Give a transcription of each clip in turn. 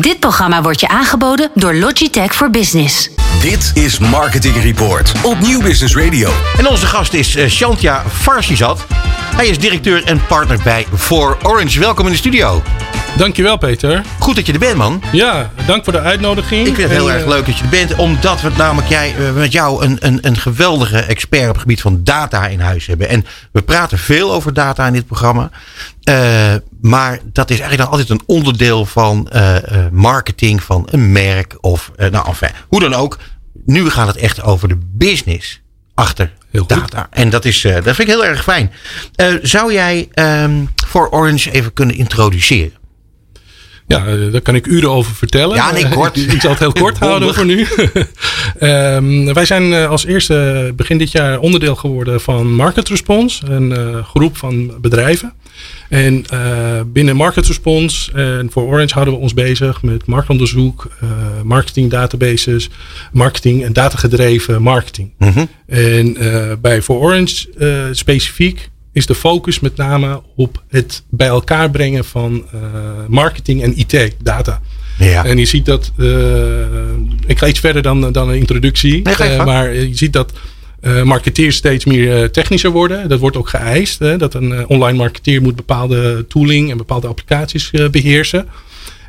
Dit programma wordt je aangeboden door Logitech for Business. Dit is Marketing Report op Nieuw Business Radio. En onze gast is uh, Shantja Farsizat. Hij is directeur en partner bij For Orange. Welkom in de studio. Dankjewel Peter. Goed dat je er bent man. Ja, dank voor de uitnodiging. Ik vind het heel En, erg eh, leuk dat je er bent. Omdat we namelijk jij, eh, met jou een, een, een geweldige expert op het gebied van data in huis hebben. En we praten veel over data in dit programma. Eh, maar dat is eigenlijk dan altijd een onderdeel van eh, eh, marketing van een merk. Of nou, enfin, hoe dan ook. Nu gaat het echt over de business achter data. En dat, is, dat vind ik heel erg fijn. Zou jij ehm, voor Orange even kunnen introduceren? Ja, daar kan ik uren over vertellen. Ja, nee, kort. Ik, ik zal het heel kort houden voor nu. Ehm, wij zijn als eerste begin dit jaar onderdeel geworden van Market Response, een groep van bedrijven. En eh, binnen Market Response en voor Orange houden we ons bezig met marktonderzoek, eh, marketing databases, marketing en datagedreven marketing. En eh, bij For Orange eh, specifiek is de focus met name op het bij elkaar brengen van eh, marketing en IT, data. Ja. En je ziet dat, eh, ik ga iets verder dan, dan een introductie, Nee, Eh, maar je ziet dat eh, marketeers steeds meer eh, technischer worden. Dat wordt ook geëist, hè, dat een eh, online marketeer moet bepaalde tooling en bepaalde applicaties eh, beheersen.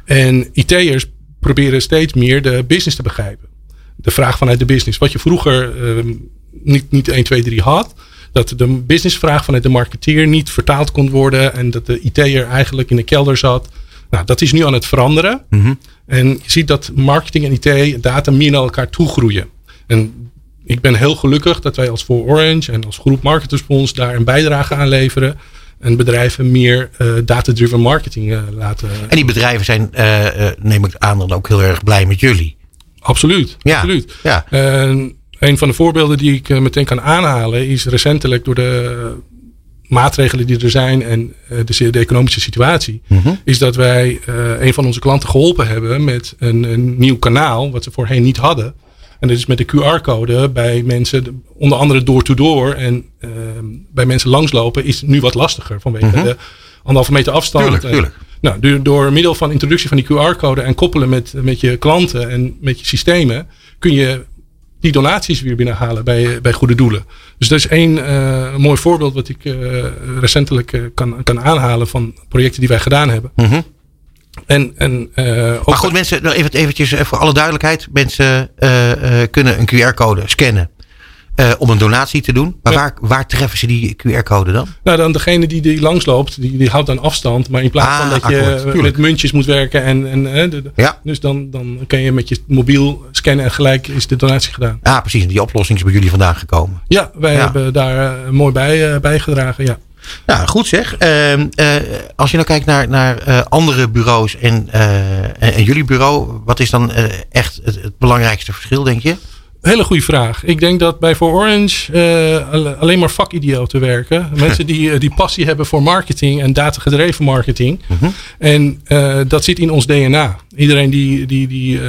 En IT'ers proberen steeds meer de business te begrijpen. De vraag vanuit de business. Wat je vroeger eh, niet, niet 1, 2, 3 had. Dat de businessvraag vanuit de marketeer niet vertaald kon worden. En dat de IT'er eigenlijk in de kelder zat. Nou, dat is nu aan het veranderen. En je ziet dat marketing en IT en data meer naar elkaar toe groeien. En ik ben heel gelukkig dat wij als For Orange en als groep Market Response daar een bijdrage aan leveren. En bedrijven meer eh, data-driven marketing eh, laten. En die bedrijven zijn, eh, neem ik aan, dan ook heel erg blij met jullie. Absoluut. Ja, absoluut. ja. En een van de voorbeelden die ik meteen kan aanhalen is recentelijk door de maatregelen die er zijn en de, de economische situatie, Mhm. is dat wij een van onze klanten geholpen hebben met een, een nieuw kanaal, wat ze voorheen niet hadden. En dat is met de QR-code bij mensen, onder andere door-to-door en eh, bij mensen langslopen, is nu wat lastiger vanwege de anderhalve meter afstand. Mhm. Tuurlijk. Nou, door, middel van introductie van die QR-code en koppelen met, met je klanten en met je systemen, kun je die donaties weer binnenhalen bij, bij goede doelen. Dus dat is één eh, mooi voorbeeld wat ik eh, recentelijk eh, kan, kan aanhalen van projecten die wij gedaan hebben. En, en, eh, ook Maar goed, mensen, nou even, eventjes eh, voor alle duidelijkheid. Mensen eh, kunnen een QR-code scannen om een donatie te doen. Maar Ja. waar, waar treffen ze die QR-code dan? Nou, dan degene die, die langsloopt, die, die houdt dan afstand. Maar in plaats Ah, van dat je tuurlijk. met muntjes moet werken en, en de- de- Ja. dus dan, dan kan je met je mobiel scannen en gelijk is de donatie gedaan. Ah, precies. Die oplossing is bij jullie vandaan gekomen. Ja, wij Ja. hebben daar mooi bij bijgedragen. Ja. Nou, goed zeg. Ehm, eh, als je nou kijkt naar, naar eh, andere bureaus en, eh, en, en jullie bureau. Wat is dan echt het, het belangrijkste verschil, denk je? Hele goede vraag. Ik denk dat bij For Orange alle- alleen maar vakidioten werken. Mensen die, die passie hebben voor marketing en datagedreven marketing. En eh, dat zit in ons DNA. Iedereen die, die, die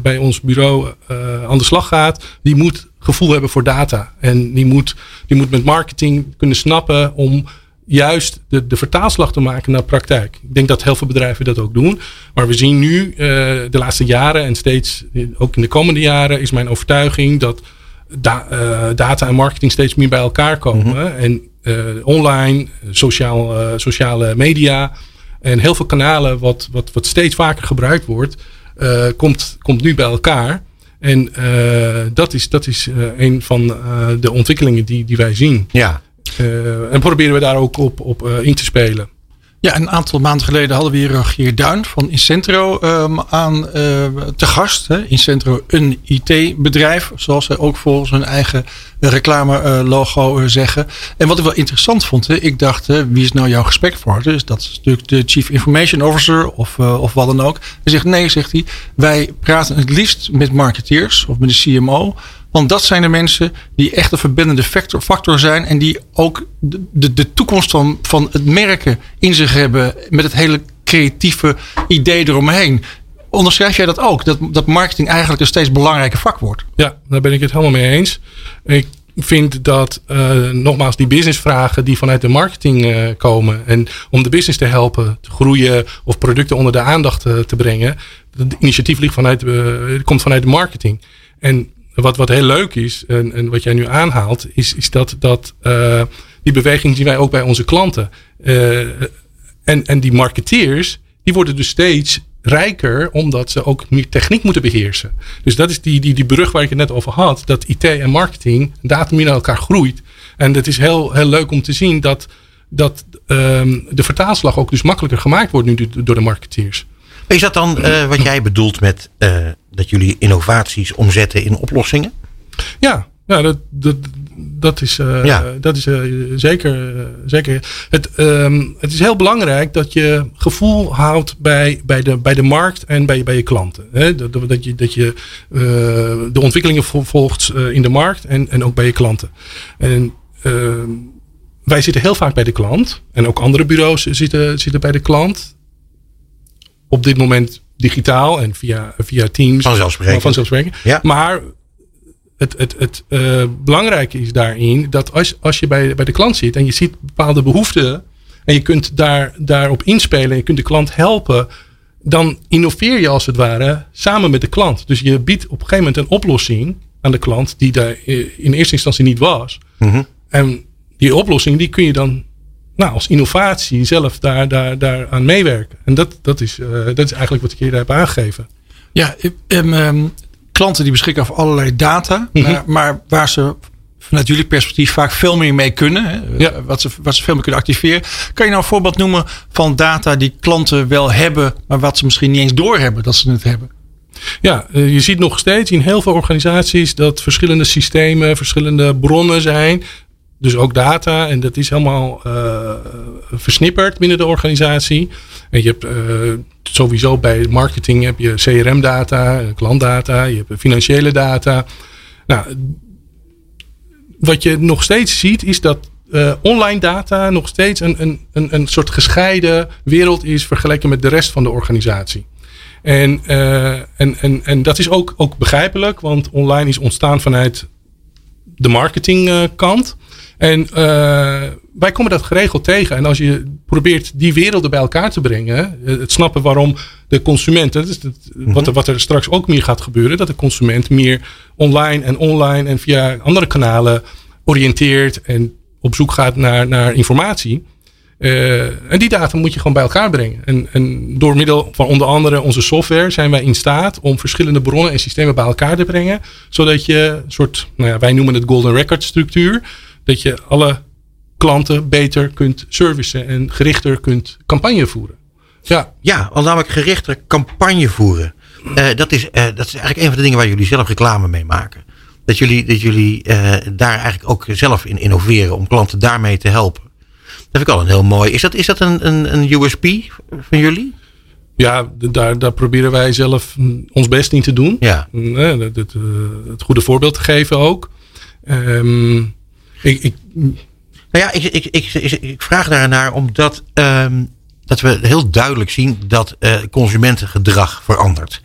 bij ons bureau aan de slag gaat, die moet gevoel hebben voor data. En die moet, die moet met marketing kunnen snappen om juist de, de vertaalslag te maken naar praktijk. Ik denk dat heel veel bedrijven dat ook doen. Maar we zien nu eh, de laatste jaren en steeds, ook in de komende jaren, is mijn overtuiging dat da- eh, data en marketing steeds meer bij elkaar komen. En eh, online, sociaal, sociale media en heel veel kanalen wat, wat, wat steeds vaker gebruikt wordt, komt, komt nu bij elkaar. En eh, dat is, dat is eh, een van eh, de ontwikkelingen die, die wij zien. Ja. En proberen we daar ook op, op in te spelen. Ja, een aantal maanden geleden hadden we hier Rogier Duin van Incentro ehm, aan eh, te gast. Hè. Incentro, een IT-bedrijf, zoals zij ook volgens hun eigen reclame-logo zeggen. En wat ik wel interessant vond, hè, ik dacht, hè, wie is nou jouw gesprekspartner? Dus dat is natuurlijk de Chief Information Officer of, eh, of wat dan ook. Hij zegt, nee, zegt hij, wij praten het liefst met marketeers of met de CMO. Want dat zijn de mensen die echt een verbindende factor, factor zijn. En die ook de, de, de toekomst van, van het merken in zich hebben. Met het hele creatieve idee eromheen. Onderschrijf jij dat ook? Dat, dat marketing eigenlijk een steeds belangrijker vak wordt? Ja, daar ben ik het helemaal mee eens. Ik vind dat, uh, nogmaals, die businessvragen die vanuit de marketing uh, komen. En om de business te helpen te groeien of producten onder de aandacht uh, te brengen. het initiatief ligt vanuit, komt vanuit de marketing. En wat, wat heel leuk is, en, en wat jij nu aanhaalt, is, is dat, dat uh, die beweging zien wij ook bij onze klanten. Uh, en, en die marketeers, die worden dus steeds rijker omdat ze ook meer techniek moeten beheersen. Dus dat is die, die, die brug waar ik het net over had. Dat IT en marketing, meer naar elkaar groeit. En het is heel, heel leuk om te zien dat, dat um, de vertaalslag ook dus makkelijker gemaakt wordt nu door de marketeers. Is dat dan uh, wat jij bedoelt met dat jullie innovaties omzetten in oplossingen? Ja, ja dat, dat, dat is, uh, ja. dat is zeker, zeker. Het, um, het is heel belangrijk dat je gevoel houdt bij, bij, de, bij de markt en bij, bij je klanten. Hè? Dat, dat je, dat je de ontwikkelingen volgt in de markt en, en ook bij je klanten. En ehm, wij zitten heel vaak bij de klant. En ook andere bureaus zitten, zitten bij de klant op dit moment digitaal en via, via Teams. Vanzelfsprekend. Vanzelfsprekend. Ja. Maar het, het, het uh, belangrijke is daarin dat als, als je bij, bij de klant zit en je ziet bepaalde behoeften en je kunt daar, daarop inspelen en je kunt de klant helpen, dan innoveer je als het ware samen met de klant. Dus je biedt op een gegeven moment een oplossing aan de klant die daar in eerste instantie niet was. Mm -hmm. En die oplossing die kun je dan nou, als innovatie zelf daar, daar, daar aan meewerken. En dat, dat, is, uh, dat is eigenlijk wat ik hier heb aangegeven. Ja, um, um, klanten die beschikken over allerlei data, mm -hmm. maar, maar, waar ze vanuit jullie perspectief vaak veel meer mee kunnen, hè, ja. wat, ze, wat ze veel meer kunnen activeren. Kan je nou een voorbeeld noemen van data die klanten wel hebben, maar wat ze misschien niet eens doorhebben dat ze het hebben? Ja, je ziet nog steeds in heel veel organisaties dat verschillende systemen, verschillende bronnen zijn dus ook data. En dat is helemaal uh, versnipperd binnen de organisatie. En je hebt uh, sowieso bij marketing heb je CRM-data, klantdata, je hebt financiële data. Nou, wat je nog steeds ziet is dat uh, online data nog steeds een, een, een, een soort gescheiden wereld is vergeleken met de rest van de organisatie. En, en, en, en dat is ook, ook begrijpelijk, want online is ontstaan vanuit de marketingkant. En uh, wij komen dat geregeld tegen. En als je probeert die werelden bij elkaar te brengen, eh, het snappen waarom de consument, dat is het, wat, er, wat er straks ook meer gaat gebeuren, dat de consument meer online en online en via andere kanalen oriënteert en op zoek gaat naar, naar informatie. Uh, en die data moet je gewoon bij elkaar brengen. En, en door middel van onder andere onze software zijn wij in staat om verschillende bronnen en systemen bij elkaar te brengen. Zodat je een soort, nou ja, wij noemen het golden record structuur dat je alle klanten beter kunt servicen en gerichter kunt campagne voeren. Ja, ja want namelijk gerichter campagne voeren. Uh, dat, is, uh, dat is eigenlijk een van de dingen waar jullie zelf reclame mee maken. Dat jullie, dat jullie uh, daar eigenlijk ook zelf in innoveren om klanten daarmee te helpen. Dat vind ik al een heel mooi. Is dat, is dat een, een, een USP van jullie? Ja, daar, daar proberen wij zelf ons best in te doen. Ja. Het, het, het goede voorbeeld te geven ook. Um, ik, ik, nou ja, ik, ik, ik, ik, vraag daarnaar omdat um, dat we heel duidelijk zien dat uh, consumentengedrag verandert.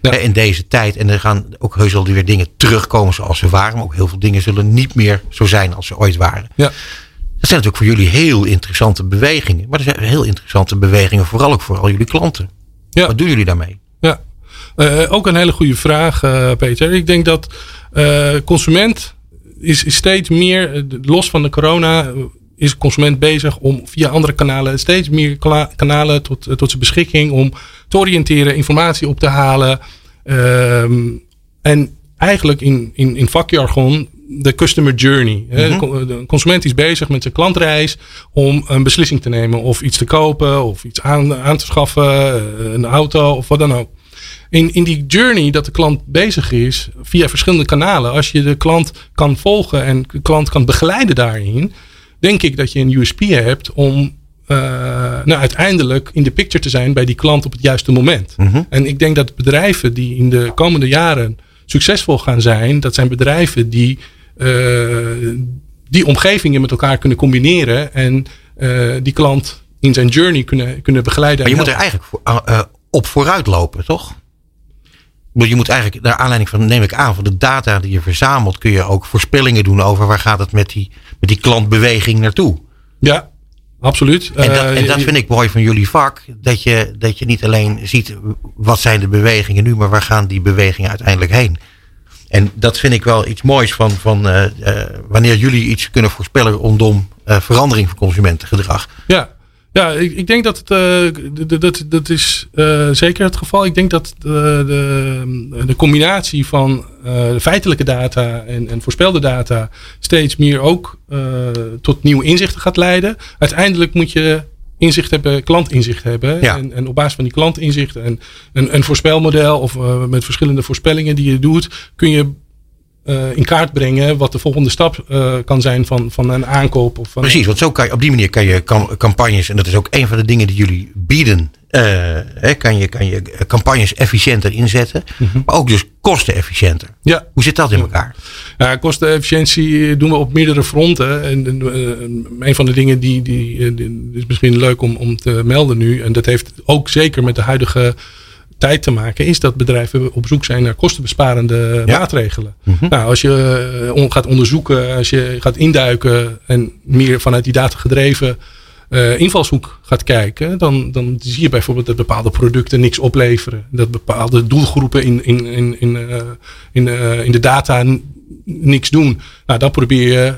Ja. In deze tijd. En er gaan ook heus wel weer dingen terugkomen zoals ze waren. Maar ook heel veel dingen zullen niet meer zo zijn als ze ooit waren. Ja. Dat zijn natuurlijk voor jullie heel interessante bewegingen. Maar er zijn heel interessante bewegingen, vooral ook voor al jullie klanten. Ja. Wat doen jullie daarmee? Ja, uh, ook een hele goede vraag, uh, Peter. Ik denk dat uh, consument is, steeds meer, eh, los van de corona, eh, is de consument bezig om via andere kanalen steeds meer kanalen tot, eh, tot zijn beschikking om te oriënteren, informatie op te halen. Um, en eigenlijk in, in, in vakjargon de customer journey. Mm -hmm. De consument is bezig met zijn klantreis om een beslissing te nemen of iets te kopen of iets aan, aan te schaffen, een auto of wat dan ook in, in die journey dat de klant bezig is via verschillende kanalen, als je de klant kan volgen en de klant kan begeleiden daarin, denk ik dat je een USP hebt om uh, nou, uiteindelijk in de picture te zijn bij die klant op het juiste moment. Mm -hmm. En ik denk dat bedrijven die in de komende jaren succesvol gaan zijn, dat zijn bedrijven die uh, die omgevingen met elkaar kunnen combineren en uh, die klant in zijn journey kunnen, kunnen begeleiden. Maar je moet er eigenlijk voor, op vooruit lopen, toch? Je moet eigenlijk, naar aanleiding van, neem ik aan, van de data die je verzamelt, kun je ook voorspellingen doen over waar gaat het met die, met die klantbeweging naartoe. Ja, absoluut. En dat, en Eh, dat vind ik mooi van jullie vak. Dat je, dat je niet alleen ziet wat zijn de bewegingen nu, maar waar gaan die bewegingen uiteindelijk heen. En dat vind ik wel iets moois van, van eh, eh, wanneer jullie iets kunnen voorspellen rondom verandering van consumentengedrag. Ja, ja ik, ik denk dat het, eh, dat, dat is eh, zeker het geval. Ik denk dat de, de, de combinatie van eh, feitelijke data en, en voorspelde data steeds meer ook eh, tot nieuwe inzichten gaat leiden. Uiteindelijk moet je inzicht hebben, klantinzicht hebben. Ja. En, en op basis van die klantinzichten en een, een voorspelmodel of eh, met verschillende voorspellingen die je doet, kun je eh, in kaart brengen wat de volgende stap eh, kan zijn van, van een aankoop. Of van Precies, want zo kan je, op die manier kan je cam- campagnes, en dat is ook een van de dingen die jullie bieden, eh, hè, kan, je, kan je campagnes efficiënter inzetten, maar ook dus kostenefficiënter. Ja, Hoe zit dat in elkaar? Ja, kostenefficiëntie doen we op meerdere fronten. En een van de dingen die, die, die is misschien leuk om, om te melden nu. En dat heeft ook zeker met de huidige tijd te maken. Is dat bedrijven op zoek zijn naar kostenbesparende Ja. maatregelen. Nou, als je eh, gaat onderzoeken, als je gaat induiken. En meer vanuit die data gedreven eh, invalshoek gaat kijken, dan, dan zie je bijvoorbeeld dat bepaalde producten niks opleveren. Dat bepaalde doelgroepen in, in, in, in, eh, in, in de data niks doen. Nou, dan probeer je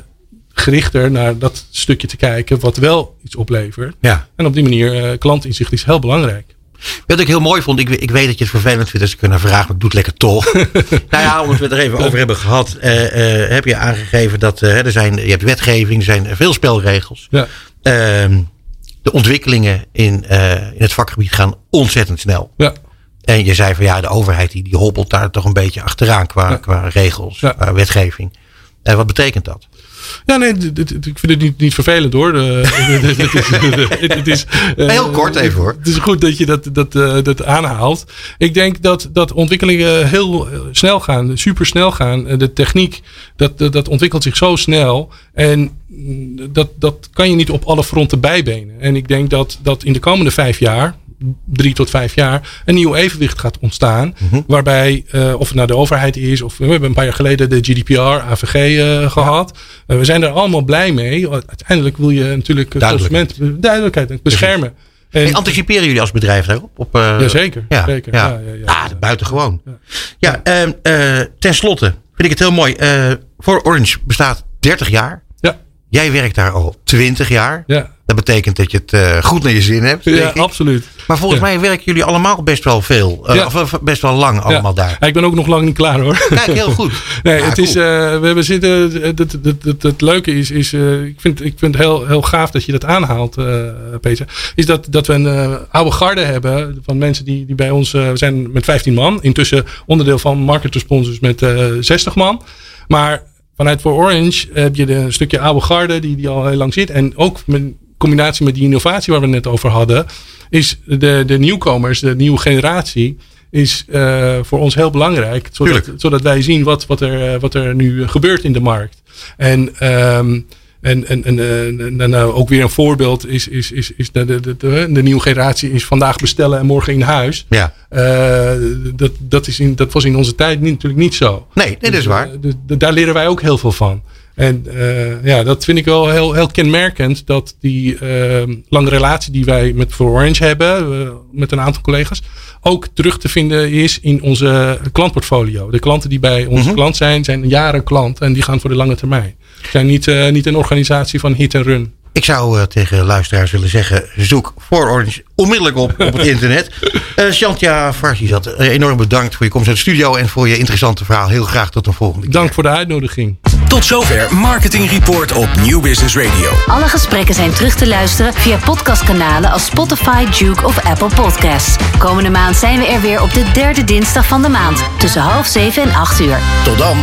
gerichter naar dat stukje te kijken wat wel iets oplevert. Ja. En op die manier, klantinzicht is heel belangrijk. Wat ik heel mooi vond, ik, ik weet dat je het vervelend vindt als ik een vraag, maar ik doe het lekker toch. nou ja, omdat we het er even over hebben gehad, eh, eh, heb je aangegeven dat eh, er zijn, je hebt wetgeving, er zijn veel spelregels. Ja, Ehm, de ontwikkelingen in, in het vakgebied gaan ontzettend snel. ja. En je zei van ja, de overheid die, die hobbelt daar toch een beetje achteraan qua, Ja. qua regels, qua wetgeving. En wat betekent dat? Ja, nee, ik vind het niet, niet vervelend hoor. Het is, het- het is, eh, Heel kort even, hoor. Het is goed dat je dat, dat, eh, dat aanhaalt. Ik denk dat, dat ontwikkelingen heel eh, snel gaan, super snel gaan. Eh, De techniek, dat, dat, dat ontwikkelt zich zo snel. En mm, dat, dat kan je niet op alle fronten bijbenen. En ik denk dat, dat in de komende vijf jaar, drie tot vijf jaar, een nieuw evenwicht gaat ontstaan. Waarbij, eh, of het nou de overheid is, of we hebben een paar jaar geleden de GDPR, AVG eh, gehad. Eh, we zijn er allemaal blij mee. Uiteindelijk wil je natuurlijk de Duidelijkheid. consument duidelijkheid beschermen. En, Hey, anticiperen jullie als bedrijf daarop? Op, Jazeker, Ja, zeker. Ja, Ja, ja, ja. Ah, buitengewoon. Ja, ehm, eh, ten slotte vind ik het heel mooi. voor Orange bestaat 30 jaar. ja, Jij werkt daar al 20 jaar. ja, Dat betekent dat je het eh, goed naar je zin hebt. ja, ik. absoluut. Maar volgens Ja. mij werken jullie allemaal best wel veel. eh, Ja. Of best wel lang allemaal ja. daar. Ja, ik ben ook nog lang niet klaar hoor. Kijk, heel goed. Nee, het is, eh, we, we zitten, het, het, het, het, het leuke is, is ik vind, ik vind het heel, heel gaaf dat je dat aanhaalt, Peter. Is dat, dat we een oude garde hebben van mensen die, die bij ons, we zijn met 15 man. Intussen onderdeel van Market Responses met eh 60 man. Maar vanuit voor Orange heb je de, een stukje oude garde die, die al heel lang zit. En ook combinatie met die innovatie waar we het net over hadden, is de, de nieuwkomers, de nieuwe generatie, is eh, voor ons heel belangrijk. Zodat, zodat wij zien wat, wat, er, eh, wat er nu gebeurt in de markt. En, ehm, en, en, en, eh, en, en, eh, ook weer een voorbeeld is, is, is, is de, de, de, de, de nieuwe generatie is vandaag bestellen en morgen in huis. Ja. Eh, dat, dat, is in, dat was in onze tijd niet, natuurlijk niet zo. Nee, dat is Dus, waar. eh, dus daar leren wij ook heel veel van. En eh, ja, dat vind ik wel heel, heel kenmerkend. Dat die eh, lange relatie die wij met For Orange hebben, eh, met een aantal collega's, ook terug te vinden is in onze klantportfolio. De klanten die bij onze klant zijn, zijn jaren klant en die gaan voor de lange termijn. Zijn niet, eh, niet een organisatie van hit en run. Ik zou tegen luisteraars willen zeggen: zoek voor Orange onmiddellijk op op het internet. Eh Shantja Farsi uh, enorm bedankt voor je komst uit de studio en voor je interessante verhaal. Heel graag tot een volgende keer. Dank voor de uitnodiging. Tot zover Marketing Report op Nieuw Business Radio. Alle gesprekken zijn terug te luisteren via podcastkanalen als Spotify, Duke of Apple Podcasts. Komende maand zijn we er weer op de derde dinsdag van de maand tussen half zeven en acht uur. Tot dan.